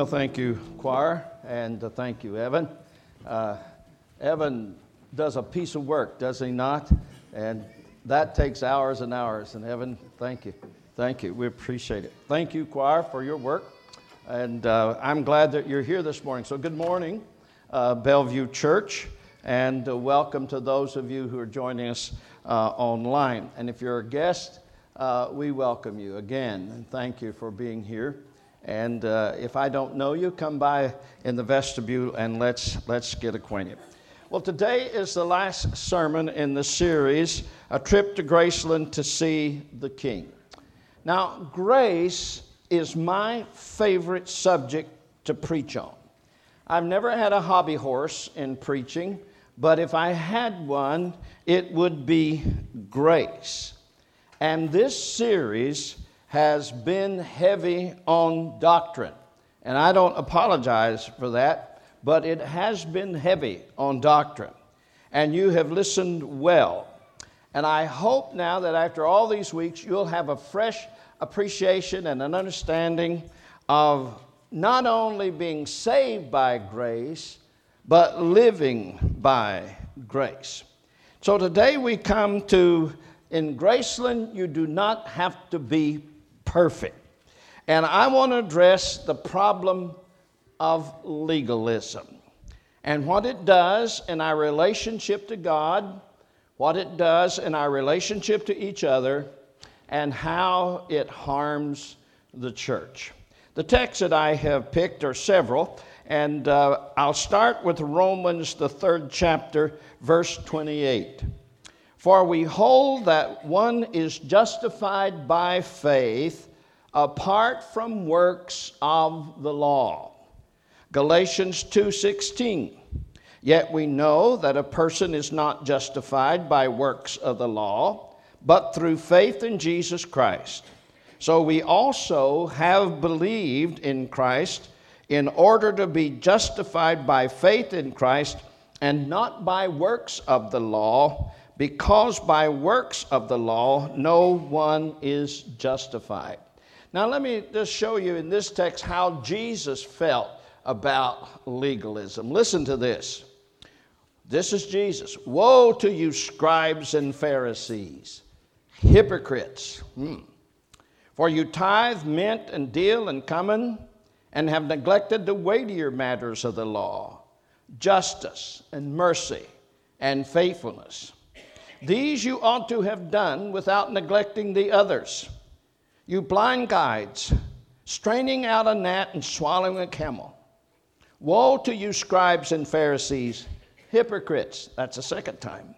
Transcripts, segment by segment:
Well, thank you, choir, and uh, thank you, Evan. Uh, Evan does a piece of work, does he not? And that takes hours and hours. And Evan, thank you. Thank you. We appreciate it. Thank you, choir, for your work. And uh, I'm glad that you're here this morning. So, good morning, uh, Bellevue Church, and uh, welcome to those of you who are joining us uh, online. And if you're a guest, we welcome you again and thank you for being here. And uh, if I don't know you, come by in the vestibule and let's, let's get acquainted. Well, today is the last sermon in the series, A Trip to Graceland to See the King. Now, grace is my favorite subject to preach on. I've never had a hobby horse in preaching, but if I had one, it would be grace. And this series has been heavy on doctrine. And I don't apologize for that, but it has been heavy on doctrine. And you have listened well. And I hope now that after all these weeks, you'll have a fresh appreciation and an understanding of not only being saved by grace, but living by grace. So today we come to, in Graceland, you do not have to be perfect. And I want to address the problem of legalism and what it does in our relationship to God, what it does in our relationship to each other, and how it harms the church. The texts that I have picked are several, and uh, I'll start with Romans, the third chapter, verse 28. For we hold that one is justified by faith apart from works of the law. Galatians 2:16. Yet we know that a person is not justified by works of the law, but through faith in Jesus Christ. So we also have believed in Christ in order to be justified by faith in Christ and not by works of the law because by works of the law no one is justified. Now, let me just show you in this text how Jesus felt about legalism. Listen to this. This is Jesus. Woe to you, scribes and Pharisees, hypocrites! Hmm. For you tithe mint and dill and cumin, and have neglected the weightier matters of the law justice and mercy and faithfulness. These you ought to have done without neglecting the others. You blind guides, straining out a gnat and swallowing a camel. Woe to you, scribes and Pharisees, hypocrites. That's the second time.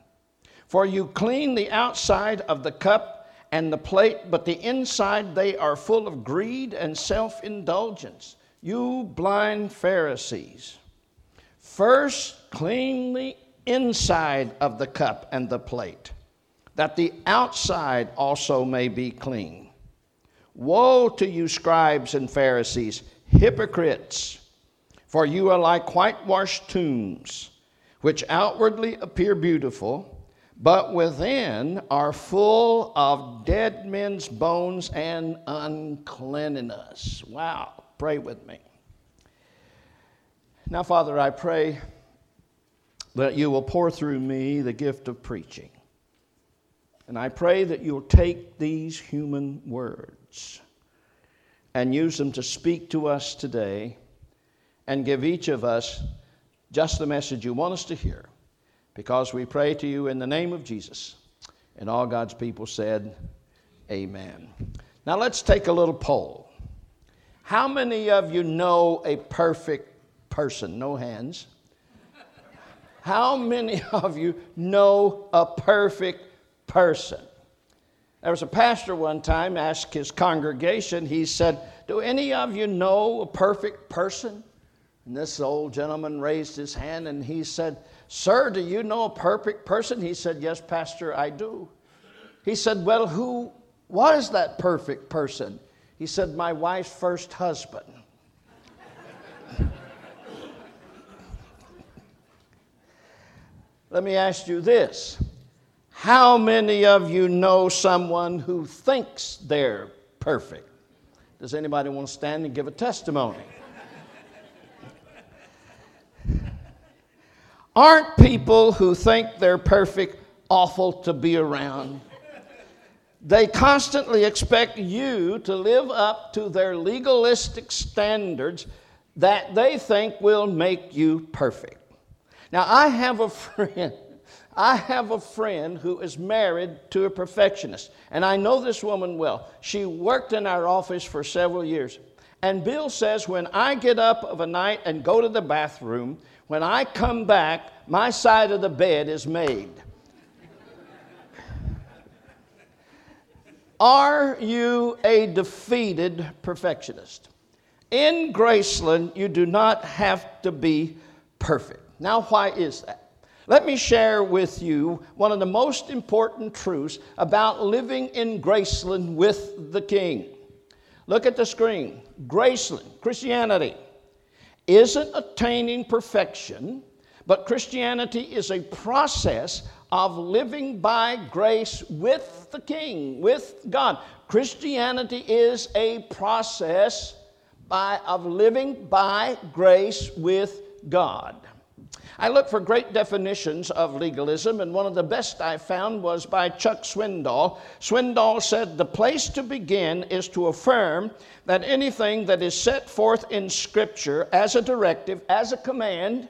For you clean the outside of the cup and the plate, but the inside they are full of greed and self indulgence. You blind Pharisees. First, clean the inside of the cup and the plate, that the outside also may be clean. Woe to you, scribes and Pharisees, hypocrites! For you are like whitewashed tombs, which outwardly appear beautiful, but within are full of dead men's bones and uncleanness. Wow, pray with me. Now, Father, I pray that you will pour through me the gift of preaching. And I pray that you'll take these human words and use them to speak to us today and give each of us just the message you want us to hear. Because we pray to you in the name of Jesus. And all God's people said, Amen. Now let's take a little poll. How many of you know a perfect person? No hands. How many of you know a perfect person? There was a pastor one time asked his congregation, he said, Do any of you know a perfect person? And this old gentleman raised his hand and he said, Sir, do you know a perfect person? He said, Yes, Pastor, I do. He said, Well, who was that perfect person? He said, My wife's first husband. Let me ask you this How many of you know someone who thinks they're perfect? Does anybody want to stand and give a testimony? Aren't people who think they're perfect awful to be around? They constantly expect you to live up to their legalistic standards that they think will make you perfect. Now, I have a friend. I have a friend who is married to a perfectionist, and I know this woman well. She worked in our office for several years. And Bill says, when I get up of a night and go to the bathroom, when I come back, my side of the bed is made. Are you a defeated perfectionist? In Graceland, you do not have to be perfect. Now, why is that? Let me share with you one of the most important truths about living in Graceland with the King. Look at the screen. Graceland, Christianity, isn't attaining perfection, but Christianity is a process of living by grace with the King, with God. Christianity is a process by, of living by grace with God. I looked for great definitions of legalism, and one of the best I found was by Chuck Swindoll. Swindoll said, The place to begin is to affirm that anything that is set forth in Scripture as a directive, as a command,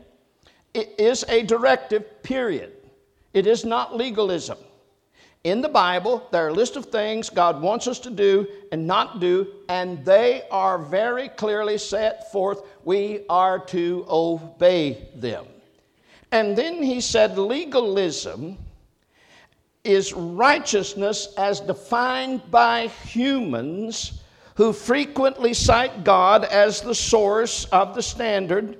is a directive, period. It is not legalism. In the Bible, there are a list of things God wants us to do and not do, and they are very clearly set forth. We are to obey them. And then he said legalism is righteousness as defined by humans who frequently cite God as the source of the standard,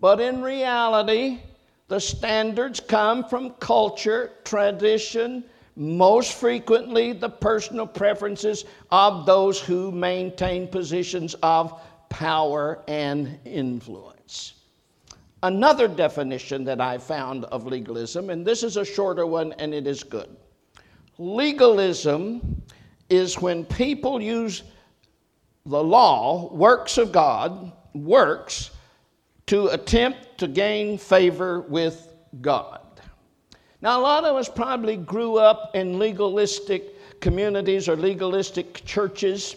but in reality, the standards come from culture, tradition, most frequently the personal preferences of those who maintain positions of power and influence. Another definition that I found of legalism, and this is a shorter one and it is good. Legalism is when people use the law, works of God, works, to attempt to gain favor with God. Now, a lot of us probably grew up in legalistic communities or legalistic churches,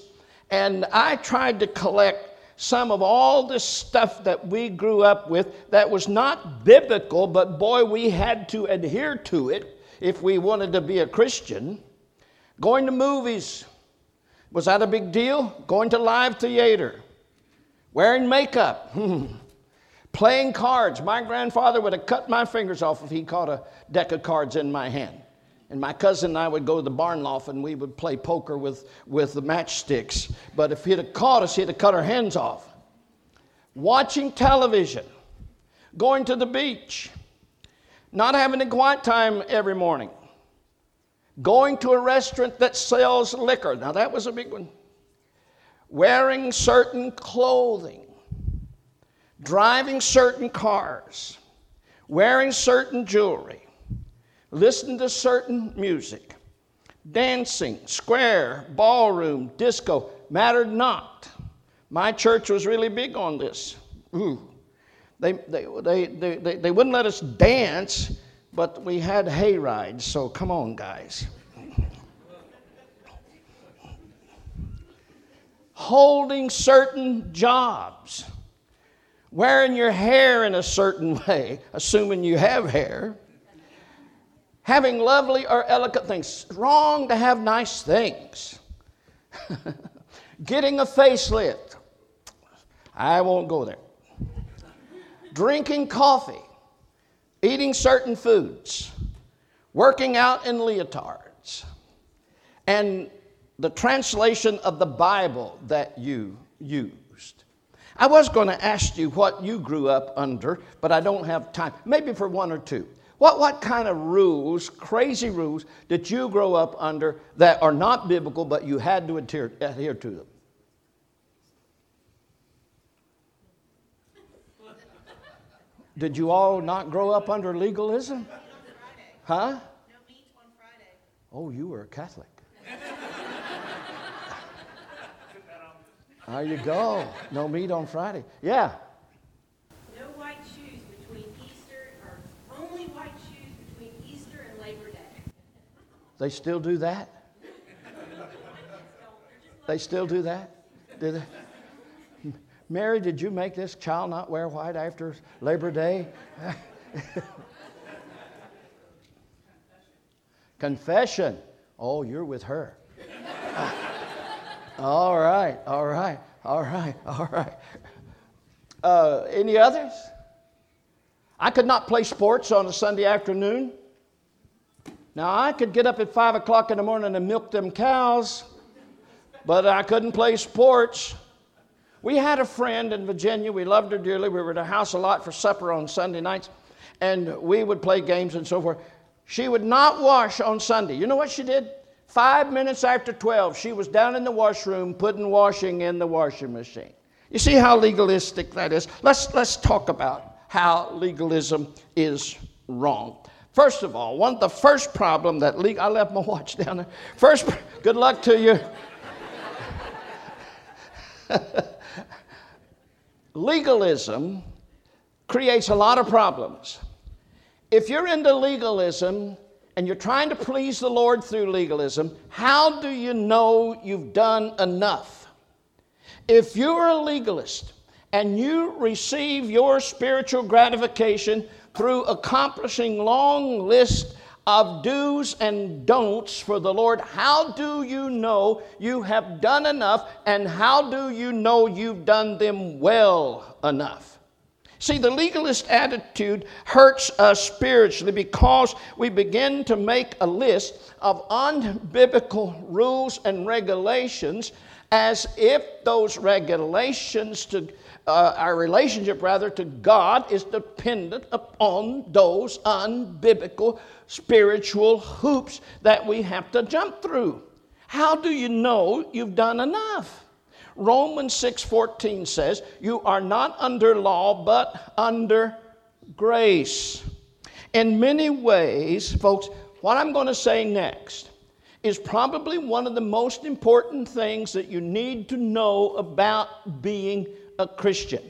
and I tried to collect some of all the stuff that we grew up with that was not biblical, but boy, we had to adhere to it if we wanted to be a Christian. Going to movies, was that a big deal? Going to live theater, wearing makeup. Hmm, Playing cards. My grandfather would have cut my fingers off if he caught a deck of cards in my hand. And my cousin and I would go to the barn loft and we would play poker with, with the matchsticks. But if he'd have caught us, he'd have cut our hands off. Watching television, going to the beach, not having a quiet time every morning, going to a restaurant that sells liquor. Now, that was a big one. Wearing certain clothing driving certain cars, wearing certain jewelry, listening to certain music, dancing, square, ballroom, disco, mattered not. My church was really big on this. Ooh. They, they, they, they, they, wouldn't let us dance, but we had hay rides, so come on, guys. Holding certain jobs wearing your hair in a certain way, assuming you have hair, having lovely or elegant things. Wrong to have nice things. Getting a facelift. I won't go there. Drinking coffee, eating certain foods, working out in leotards, and the translation of the Bible that you use. I was going to ask you what you grew up under, but I don't have time. Maybe for one or two. What, what kind of rules, crazy rules, did you grow up under that are not biblical, but you had to adhere, adhere to them? Did you all not grow up under legalism? Huh? No meat on Friday. Oh, you were a Catholic. There you go. No meat on Friday. Yeah. No white shoes between Easter, or only white shoes between Easter and Labor Day. They still do that? they still do that? Did they? Mary, did you make this child not wear white after Labor Day? Confession. Oh, you're with her all right, all right, all right, all right. Uh, any others? I could not play sports on a Sunday afternoon. Now, I could get up at 5 o'clock in the morning and milk them cows, but I couldn't play sports. We had a friend in Virginia. We loved her dearly. We were at her house a lot for supper on Sunday nights, and we would play games and so forth. She would not wash on Sunday. You know what she did? Five minutes after 12, she was down in the washroom putting washing in the washing machine. You see how legalistic that is? Let's, let's talk about how legalism is wrong. First of all, one of the first problem that I left my watch down there. First, good luck to you. legalism creates a lot of problems. If you're into legalism and you're trying to please the Lord through legalism, how do you know you've done enough? If you're a legalist and you receive your spiritual gratification through accomplishing long lists of do's and don'ts for the Lord, how do you know you have done enough and how do you know you've done them well enough? See, the legalist attitude hurts us spiritually because we begin to make a list of unbiblical rules and regulations as if those regulations to uh, our relationship rather to God is dependent upon those unbiblical spiritual hoops that we have to jump through. How do you know you've done enough? Romans 6:14 says, "You are not under law but under grace." In many ways, folks, what I'm going to say next is probably one of the most important things that you need to know about being a Christian.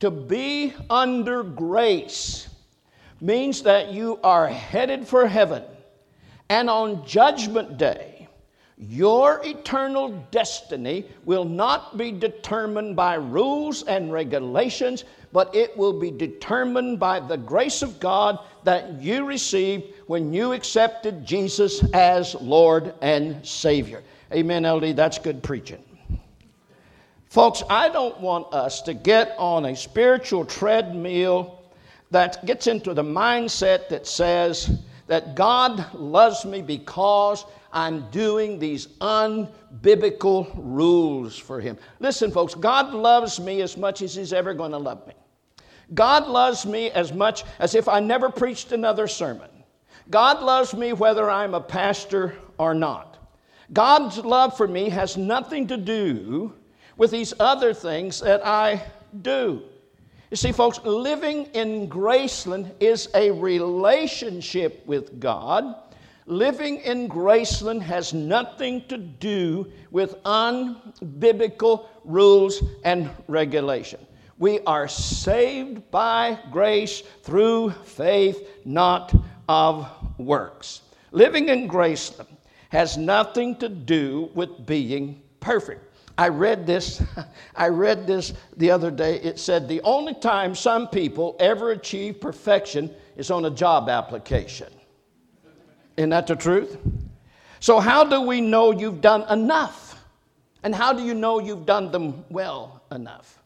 To be under grace means that you are headed for heaven. And on Judgment Day, your eternal destiny will not be determined by rules and regulations, but it will be determined by the grace of God that you received when you accepted Jesus as Lord and Savior. Amen, LD. That's good preaching. Folks, I don't want us to get on a spiritual treadmill that gets into the mindset that says that God loves me because I'm doing these unbiblical rules for Him. Listen, folks, God loves me as much as He's ever going to love me. God loves me as much as if I never preached another sermon. God loves me whether I'm a pastor or not. God's love for me has nothing to do with these other things that I do. You see, folks, living in Graceland is a relationship with God. Living in Graceland has nothing to do with unbiblical rules and regulation. We are saved by grace through faith, not of works. Living in Graceland has nothing to do with being perfect. I read this. I read this the other day. It said the only time some people ever achieve perfection is on a job application. Isn't that the truth? So, how do we know you've done enough? And how do you know you've done them well enough?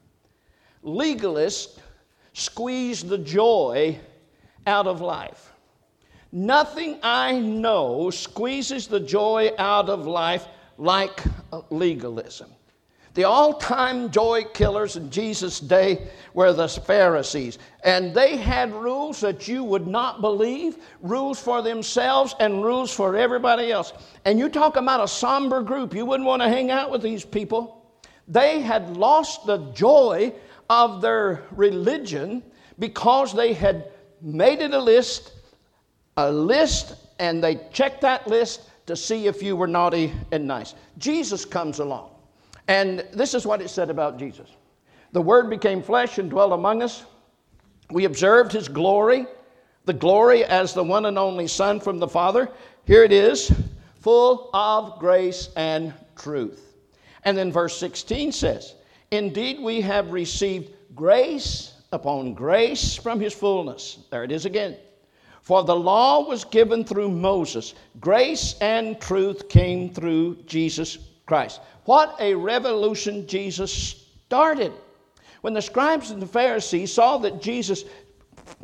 Legalists squeeze the joy out of life. Nothing I know squeezes the joy out of life like legalism. The all time joy killers in Jesus' day were the Pharisees. And they had rules that you would not believe rules for themselves and rules for everybody else. And you talk about a somber group, you wouldn't want to hang out with these people. They had lost the joy of their religion because they had made it a list, a list, and they checked that list to see if you were naughty and nice. Jesus comes along. And this is what it said about Jesus The Word became flesh and dwelt among us. We observed his glory, the glory as the one and only Son from the Father. Here it is, full of grace and truth. And then verse 16 says, Indeed, we have received grace upon grace from his fullness. There it is again. For the law was given through Moses, grace and truth came through Jesus Christ. What a revolution Jesus started. When the scribes and the Pharisees saw that Jesus'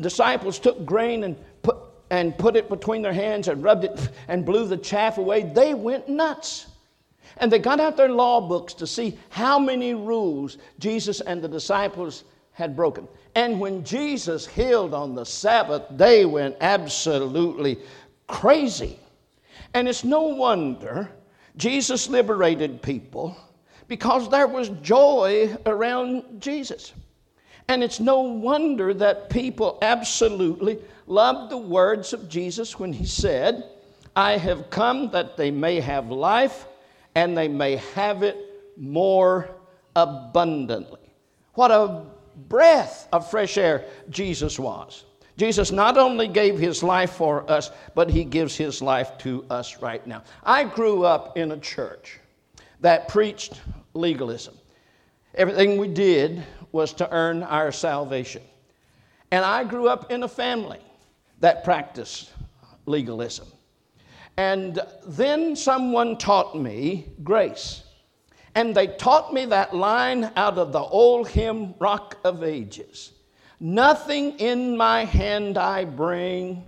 disciples took grain and put, and put it between their hands and rubbed it and blew the chaff away, they went nuts. And they got out their law books to see how many rules Jesus and the disciples had broken. And when Jesus healed on the Sabbath, they went absolutely crazy. And it's no wonder Jesus liberated people because there was joy around Jesus. And it's no wonder that people absolutely loved the words of Jesus when he said, I have come that they may have life and they may have it more abundantly. What a breath of fresh air Jesus was. Jesus not only gave his life for us, but he gives his life to us right now. I grew up in a church that preached legalism. Everything we did was to earn our salvation. And I grew up in a family that practiced legalism. And then someone taught me grace. And they taught me that line out of the old hymn, Rock of Ages Nothing in my hand I bring,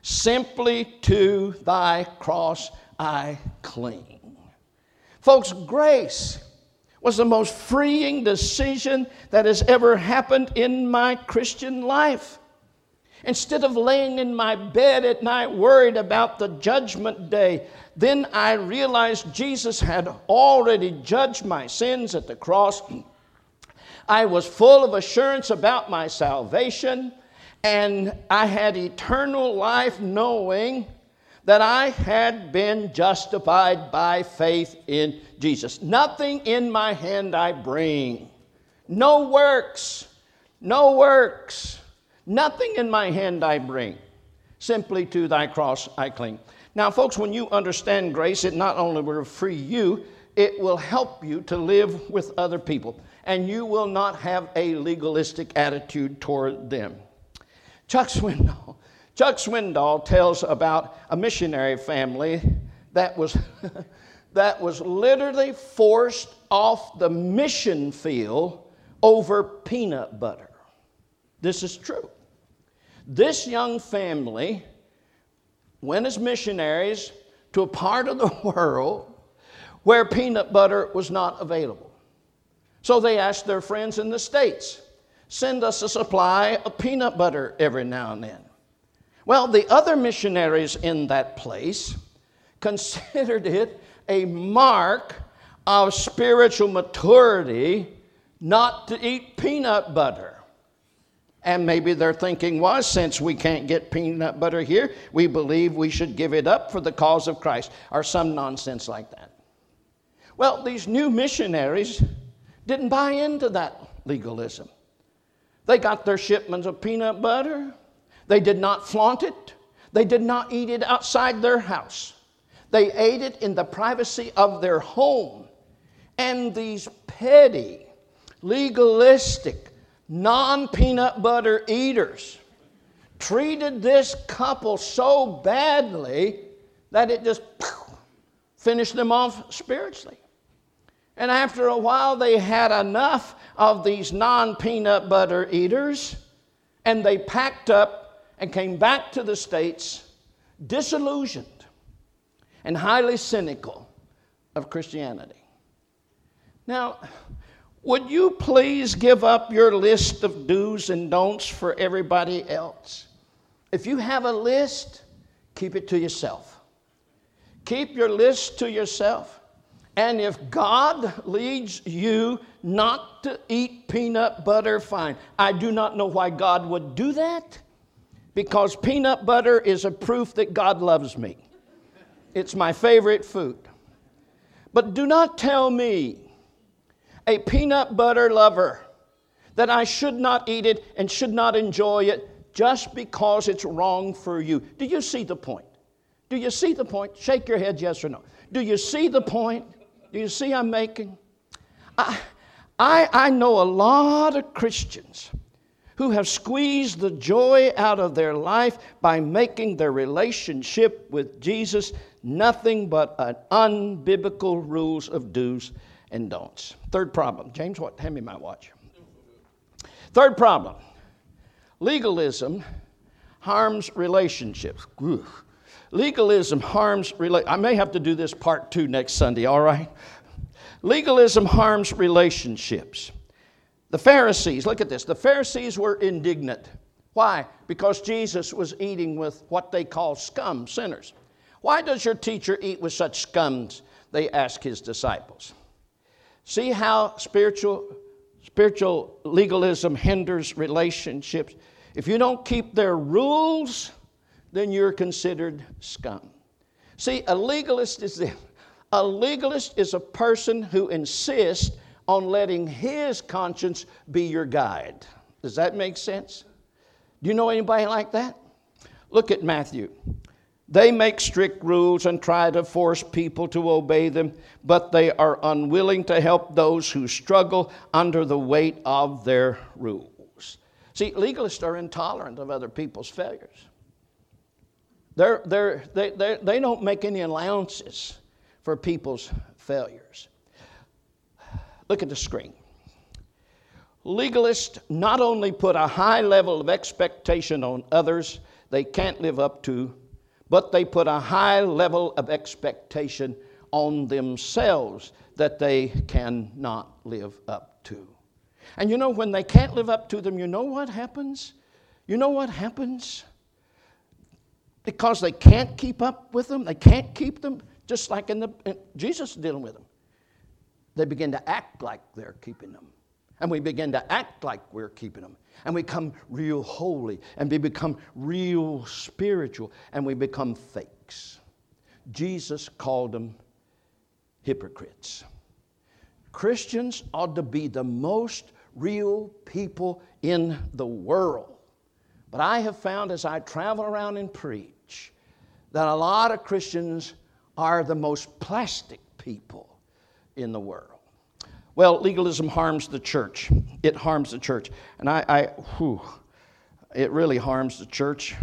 simply to thy cross I cling. Folks, grace was the most freeing decision that has ever happened in my Christian life. Instead of laying in my bed at night worried about the judgment day, then I realized Jesus had already judged my sins at the cross. I was full of assurance about my salvation, and I had eternal life knowing that I had been justified by faith in Jesus. Nothing in my hand I bring, no works, no works. Nothing in my hand I bring, simply to thy cross I cling. Now, folks, when you understand grace, it not only will free you, it will help you to live with other people, and you will not have a legalistic attitude toward them. Chuck Swindoll, Chuck Swindoll tells about a missionary family that was, that was literally forced off the mission field over peanut butter. This is true. This young family went as missionaries to a part of the world where peanut butter was not available. So they asked their friends in the States, send us a supply of peanut butter every now and then. Well, the other missionaries in that place considered it a mark of spiritual maturity not to eat peanut butter. And maybe their thinking was since we can't get peanut butter here, we believe we should give it up for the cause of Christ, or some nonsense like that. Well, these new missionaries didn't buy into that legalism. They got their shipments of peanut butter, they did not flaunt it, they did not eat it outside their house. They ate it in the privacy of their home. And these petty, legalistic, non peanut butter eaters treated this couple so badly that it just finished them off spiritually. And after a while, they had enough of these non peanut butter eaters, and they packed up and came back to the States disillusioned and highly cynical of Christianity. Now, would you please give up your list of do's and don'ts for everybody else? If you have a list, keep it to yourself. Keep your list to yourself. And if God leads you not to eat peanut butter, fine. I do not know why God would do that because peanut butter is a proof that God loves me. It's my favorite food. But do not tell me a peanut butter lover, that I should not eat it and should not enjoy it just because it's wrong for you. Do you see the point? Do you see the point? Shake your head, yes or no. Do you see the point? Do you see I'm making? I, I, I know a lot of Christians who have squeezed the joy out of their life by making their relationship with Jesus nothing but an unbiblical rules of do's and don'ts. Third problem. James, what? Hand me my watch. Third problem. Legalism harms relationships. Legalism harms rela- I may have to do this part two next Sunday, all right? Legalism harms relationships. The Pharisees, look at this. The Pharisees were indignant. Why? Because Jesus was eating with what they call scum, sinners. Why does your teacher eat with such scums? They ask his disciples. See how spiritual, spiritual legalism hinders relationships? If you don't keep their rules, then you're considered scum. See, a legalist is this. A legalist is a person who insists on letting his conscience be your guide. Does that make sense? Do you know anybody like that? Look at Matthew. They make strict rules and try to force people to obey them, but they are unwilling to help those who struggle under the weight of their rules. See, legalists are intolerant of other people's failures. They're, they're, they, they, they don't make any allowances for people's failures. Look at the screen. Legalists not only put a high level of expectation on others they can't live up to, but they put a high level of expectation on themselves that they cannot live up to. And you know, when they can't live up to them, you know what happens? You know what happens? Because they can't keep up with them, they can't keep them, just like in the in, Jesus dealing with them they begin to act like they're keeping them. And we begin to act like we're keeping them. And we become real holy. And we become real spiritual. And we become fakes. Jesus called them hypocrites. Christians ought to be the most real people in the world. But I have found as I travel around and preach that a lot of Christians are the most plastic people in the world. Well, legalism harms the church. It harms the church. And I, I whew, it really harms the church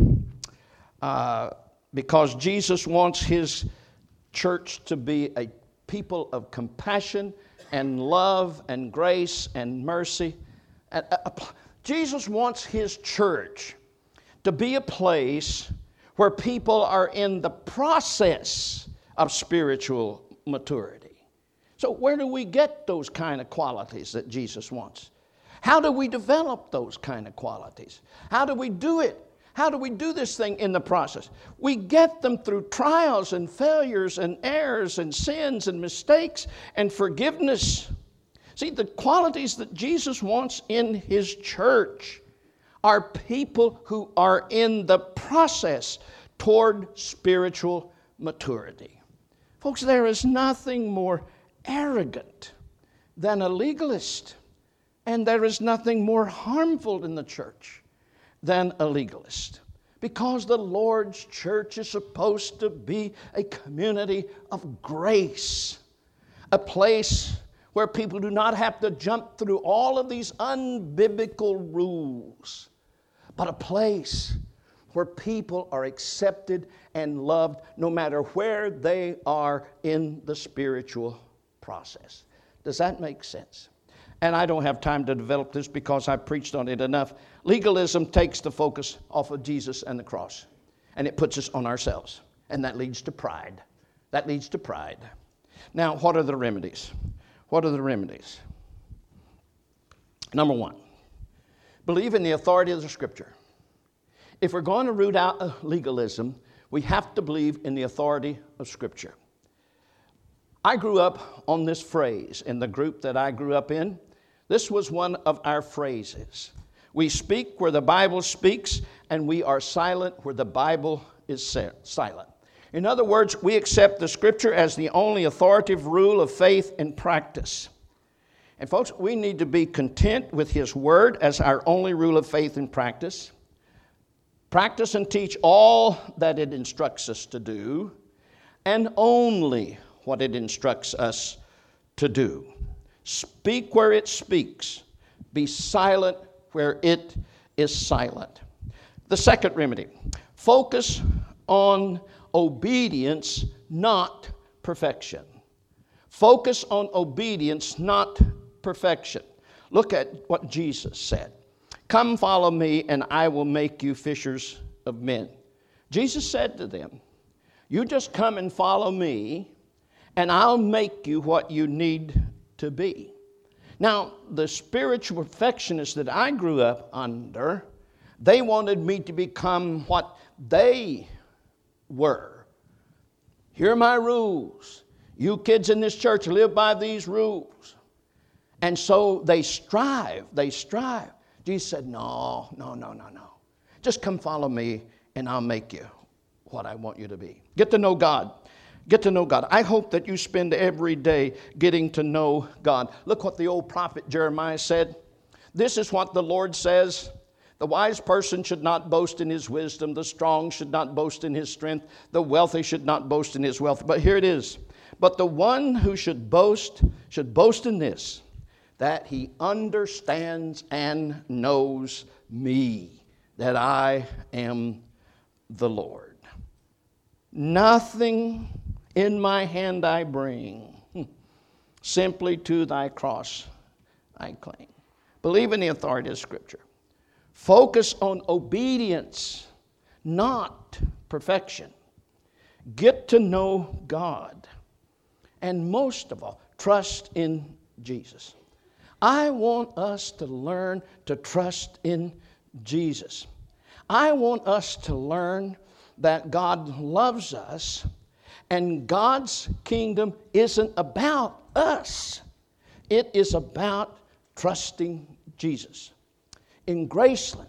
uh, because Jesus wants his church to be a people of compassion and love and grace and mercy. Uh, Jesus wants his church to be a place where people are in the process of spiritual maturity. So, where do we get those kind of qualities that Jesus wants? How do we develop those kind of qualities? How do we do it? How do we do this thing in the process? We get them through trials and failures and errors and sins and mistakes and forgiveness. See, the qualities that Jesus wants in his church are people who are in the process toward spiritual maturity. Folks, there is nothing more arrogant than a legalist. And there is nothing more harmful in the church than a legalist. Because the Lord's church is supposed to be a community of grace, a place where people do not have to jump through all of these unbiblical rules, but a place where people are accepted and loved no matter where they are in the spiritual process. Does that make sense? And I don't have time to develop this because I preached on it enough. Legalism takes the focus off of Jesus and the cross, and it puts us on ourselves. And that leads to pride. That leads to pride. Now, what are the remedies? What are the remedies? Number one, believe in the authority of the Scripture. If we're going to root out legalism, we have to believe in the authority of Scripture. I grew up on this phrase in the group that I grew up in. This was one of our phrases. We speak where the Bible speaks, and we are silent where the Bible is silent. In other words, we accept the Scripture as the only authoritative rule of faith and practice. And, folks, we need to be content with His Word as our only rule of faith and practice. practice and teach all that it instructs us to do, and only what it instructs us to do. Speak where it speaks, be silent where it is silent. The second remedy focus on obedience, not perfection. Focus on obedience, not perfection. Look at what Jesus said Come follow me, and I will make you fishers of men. Jesus said to them, You just come and follow me, and I'll make you what you need to be. Now, the spiritual perfectionists that I grew up under, they wanted me to become what they were. Here are my rules. You kids in this church live by these rules. And so they strive, they strive. Jesus said, No, no, no, no, no. Just come follow me and I'll make you what I want you to be. Get to know God. Get to know God. I hope that you spend every day getting to know God. Look what the old prophet Jeremiah said. This is what the Lord says The wise person should not boast in his wisdom, the strong should not boast in his strength, the wealthy should not boast in his wealth. But here it is. But the one who should boast should boast in this that he understands and knows me, that I am the Lord. Nothing in my hand I bring, hmm. simply to thy cross I cling. Believe in the authority of Scripture. Focus on obedience, not perfection. Get to know God. And most of all, trust in Jesus. I want us to learn to trust in Jesus. I want us to learn that God loves us and God's kingdom isn't about us, it is about trusting Jesus. In Graceland,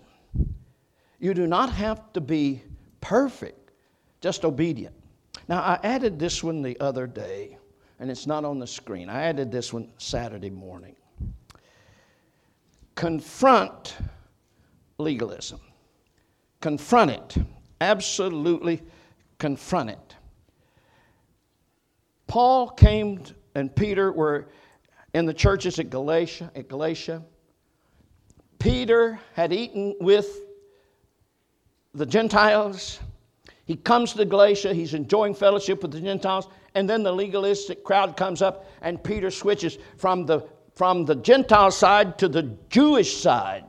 you do not have to be perfect, just obedient. Now, I added this one the other day, and it's not on the screen. I added this one Saturday morning confront legalism. Confront it. Absolutely confront it. Paul came and Peter were in the churches at Galatia, at Galatia. Peter had eaten with the Gentiles. He comes to Galatia, he's enjoying fellowship with the Gentiles, and then the legalistic crowd comes up, and Peter switches from the from the Gentile side to the Jewish side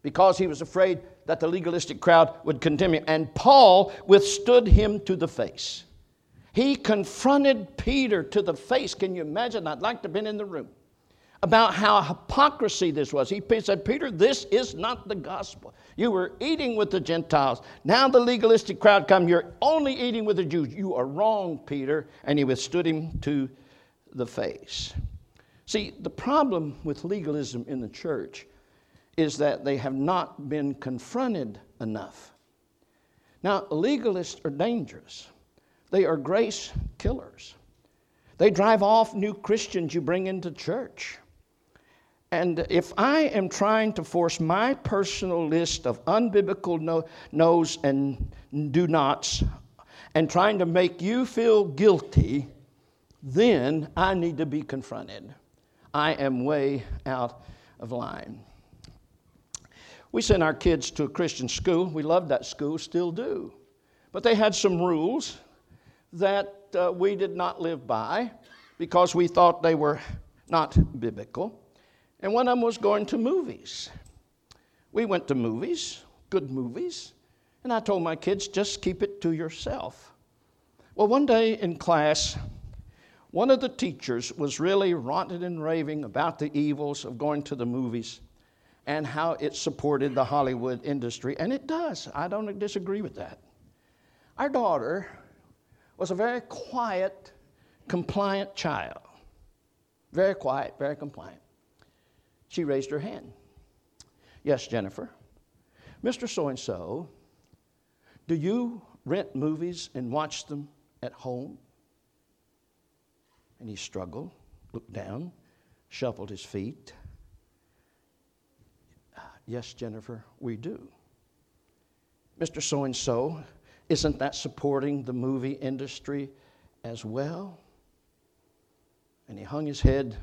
because he was afraid that the legalistic crowd would condemn him. And Paul withstood him to the face. He confronted Peter to the face. Can you imagine? I'd like to have been in the room about how hypocrisy this was. He said, Peter, this is not the gospel. You were eating with the Gentiles. Now the legalistic crowd come. You're only eating with the Jews. You are wrong, Peter. And he withstood him to the face. See, the problem with legalism in the church is that they have not been confronted enough. Now, legalists are dangerous, they are grace killers. They drive off new Christians you bring into church. And if I am trying to force my personal list of unbiblical no, no's and do nots and trying to make you feel guilty, then I need to be confronted. I am way out of line. We sent our kids to a Christian school. We loved that school, still do. But they had some rules that uh, we did not live by because we thought they were not biblical. And one of them was going to movies. We went to movies, good movies, and I told my kids, just keep it to yourself. Well, one day in class, one of the teachers was really ranting and raving about the evils of going to the movies and how it supported the Hollywood industry, and it does. I don't disagree with that. Our daughter was a very quiet, compliant child. Very quiet, very compliant. She raised her hand. Yes, Jennifer. Mr. So and so, do you rent movies and watch them at home? And he struggled, looked down, shuffled his feet. Ah, yes, Jennifer, we do. Mr. So and so, isn't that supporting the movie industry as well? And he hung his head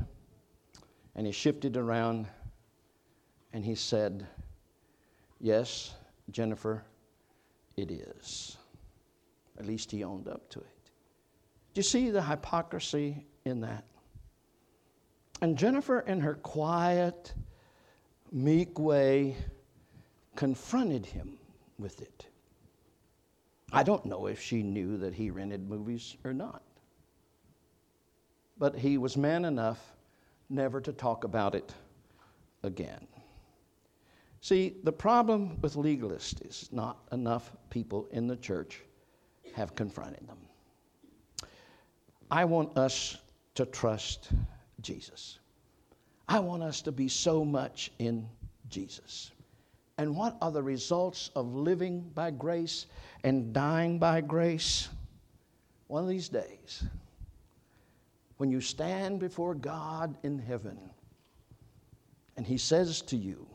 and he shifted around and he said, Yes, Jennifer, it is. At least he owned up to it. Do you see the hypocrisy in that? And Jennifer, in her quiet, meek way, confronted him with it. I don't know if she knew that he rented movies or not. But he was man enough never to talk about it again. See, the problem with legalists is not enough people in the church have confronted them. I want us to trust Jesus. I want us to be so much in Jesus. And what are the results of living by grace and dying by grace? One of these days, when you stand before God in heaven and He says to you,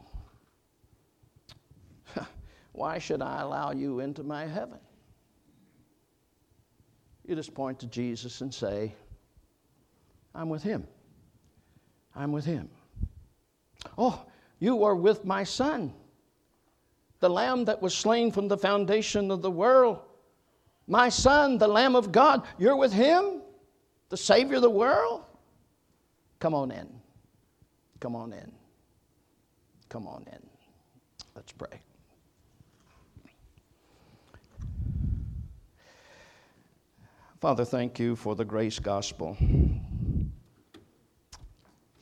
Why should I allow you into my heaven? You just point to Jesus and say, I'm with Him. I'm with Him. Oh, you are with my Son, the Lamb that was slain from the foundation of the world. My Son, the Lamb of God, you're with Him? The Savior of the world? Come on in. Come on in. Come on in. Let's pray. Father, thank you for the grace gospel.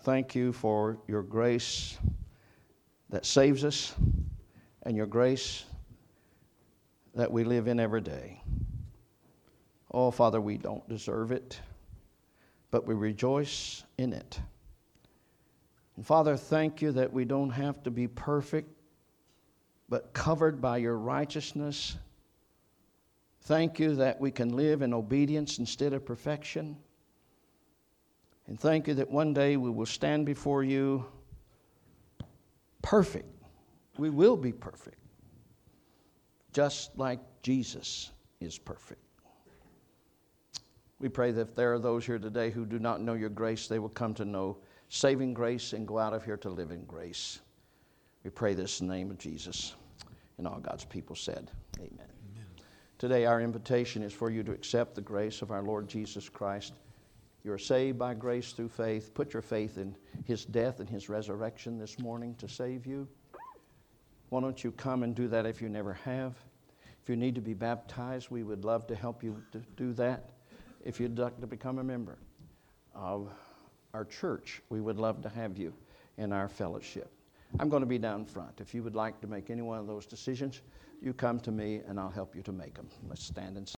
Thank you for your grace that saves us and your grace that we live in every day. Oh, Father, we don't deserve it but we rejoice in it. And Father, thank you that we don't have to be perfect, but covered by your righteousness. Thank you that we can live in obedience instead of perfection. And thank you that one day we will stand before you perfect. We will be perfect, just like Jesus is perfect. We pray that if there are those here today who do not know your grace, they will come to know saving grace and go out of here to live in grace. We pray this in the name of Jesus. And all God's people said, Amen. Amen. Today, our invitation is for you to accept the grace of our Lord Jesus Christ. You are saved by grace through faith. Put your faith in his death and his resurrection this morning to save you. Why don't you come and do that if you never have? If you need to be baptized, we would love to help you to do that if you'd like to become a member of our church, we would love to have you in our fellowship. I'm going to be down front. If you would like to make any one of those decisions, you come to me and I'll help you to make them. Let's stand and